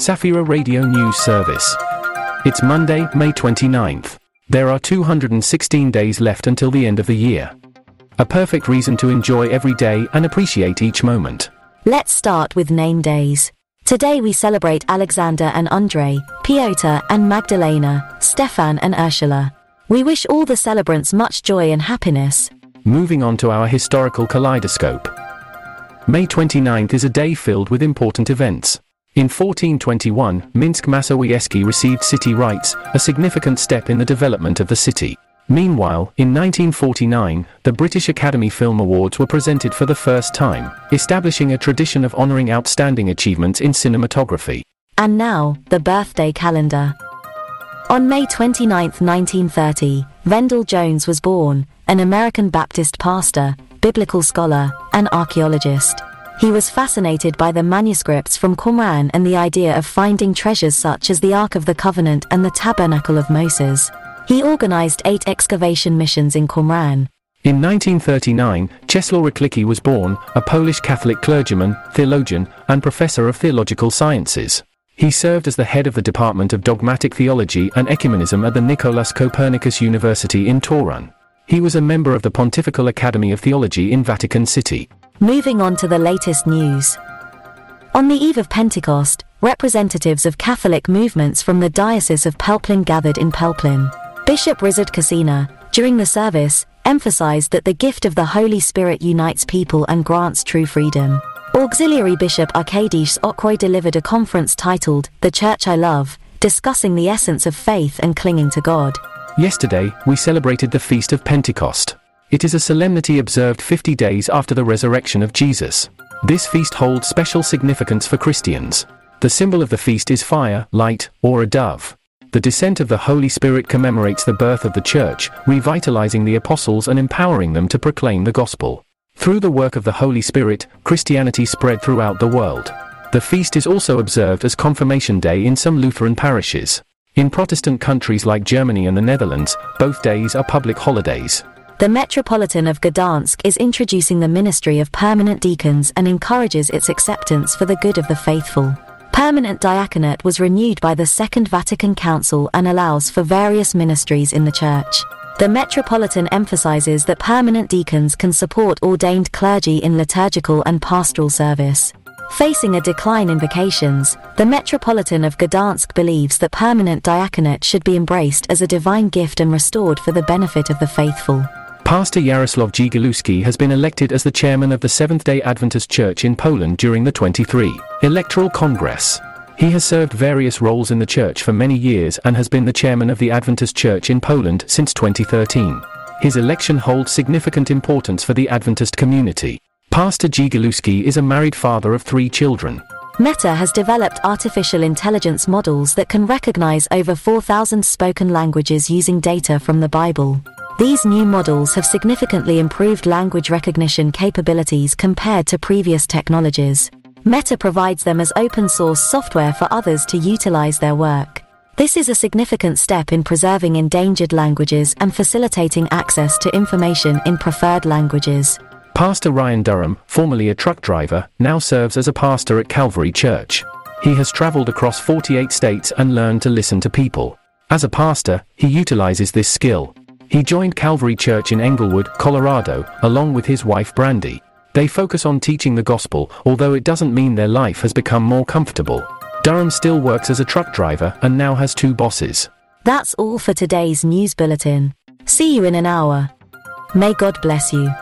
Safira Radio News Service. It's Monday, May 29th. There are 216 days left until the end of the year. A perfect reason to enjoy every day and appreciate each moment. Let's start with name days. Today we celebrate Aleksander and Andrzej, Piotr and Magdalena, Stefan and Urszula. We wish all the celebrants much joy and happiness. Moving on to our historical kaleidoscope. May 29th is a day filled with important events. In 1421, Minsk Mazowiecki received city rights, a significant step in the development of the city. Meanwhile, in 1949, the British Academy Film Awards were presented for the first time, establishing a tradition of honoring outstanding achievements in cinematography. And now, the birthday calendar. On May 29, 1930, Vendyl Jones was born, an American Baptist pastor, biblical scholar, and archaeologist. He was fascinated by the manuscripts from Qumran and the idea of finding treasures such as the Ark of the Covenant and the Tabernacle of Moses. He organized eight excavation missions in Qumran. In 1939, Czesław Rychlicki was born, a Polish Catholic clergyman, theologian, and professor of theological sciences. He served as the head of the Department of Dogmatic Theology and Ecumenism at the Nicolaus Copernicus University in Torun. He was a member of the Pontifical Academy of Theology in Vatican City. Moving on to the latest news. On the eve of Pentecost, representatives of Catholic movements from the Diocese of Pelplin gathered in Pelplin. Bishop Ryszard Kasyna, during the service, emphasized that the gift of the Holy Spirit unites people and grants true freedom. Auxiliary Bishop Arkadiusz Okroj delivered a conference titled The Church I Love, discussing the essence of faith and clinging to God. Yesterday, we celebrated the Feast of Pentecost. It is a solemnity observed 50 days after the resurrection of Jesus. This feast holds special significance for Christians. The symbol of the feast is fire, light, or a dove. The descent of the Holy Spirit commemorates the birth of the Church, revitalizing the apostles and empowering them to proclaim the gospel. Through the work of the Holy Spirit, Christianity spread throughout the world. The feast is also observed as Confirmation Day in some Lutheran parishes. In Protestant countries like Germany and the Netherlands, both days are public holidays. The Metropolitan of Gdansk is introducing the ministry of permanent deacons and encourages its acceptance for the good of the faithful. Permanent diaconate was renewed by the Second Vatican Council and allows for various ministries in the Church. The Metropolitan emphasizes that permanent deacons can support ordained clergy in liturgical and pastoral service. Facing a decline in vocations, the Metropolitan of Gdansk believes that permanent diaconate should be embraced as a divine gift and restored for the benefit of the faithful. Pastor Yaroslav Dzięgielewski has been elected as the chairman of the Seventh day Adventist Church in Poland during the 23 Electoral Congress. He has served various roles in the church for many years and has been the chairman of the Adventist Church in Poland since 2013. His election holds significant importance for the Adventist community. Pastor Dzięgielewski is a married father of three children. Meta has developed artificial intelligence models that can recognize over 4,000 spoken languages using data from the Bible. These new models have significantly improved language recognition capabilities compared to previous technologies. Meta provides them as open source software for others to utilize their work. This is a significant step in preserving endangered languages and facilitating access to information in preferred languages. Pastor Ryan Durham, formerly a truck driver, now serves as a pastor at Calvary Church. He has traveled across 48 states and learned to listen to people. As a pastor, he utilizes this skill. He joined Calvary Church in Englewood, Colorado, along with his wife Brandy. They focus on teaching the gospel, although it doesn't mean their life has become more comfortable. Durham still works as a truck driver and now has two bosses. That's all for today's news bulletin. See you in an hour. May God bless you.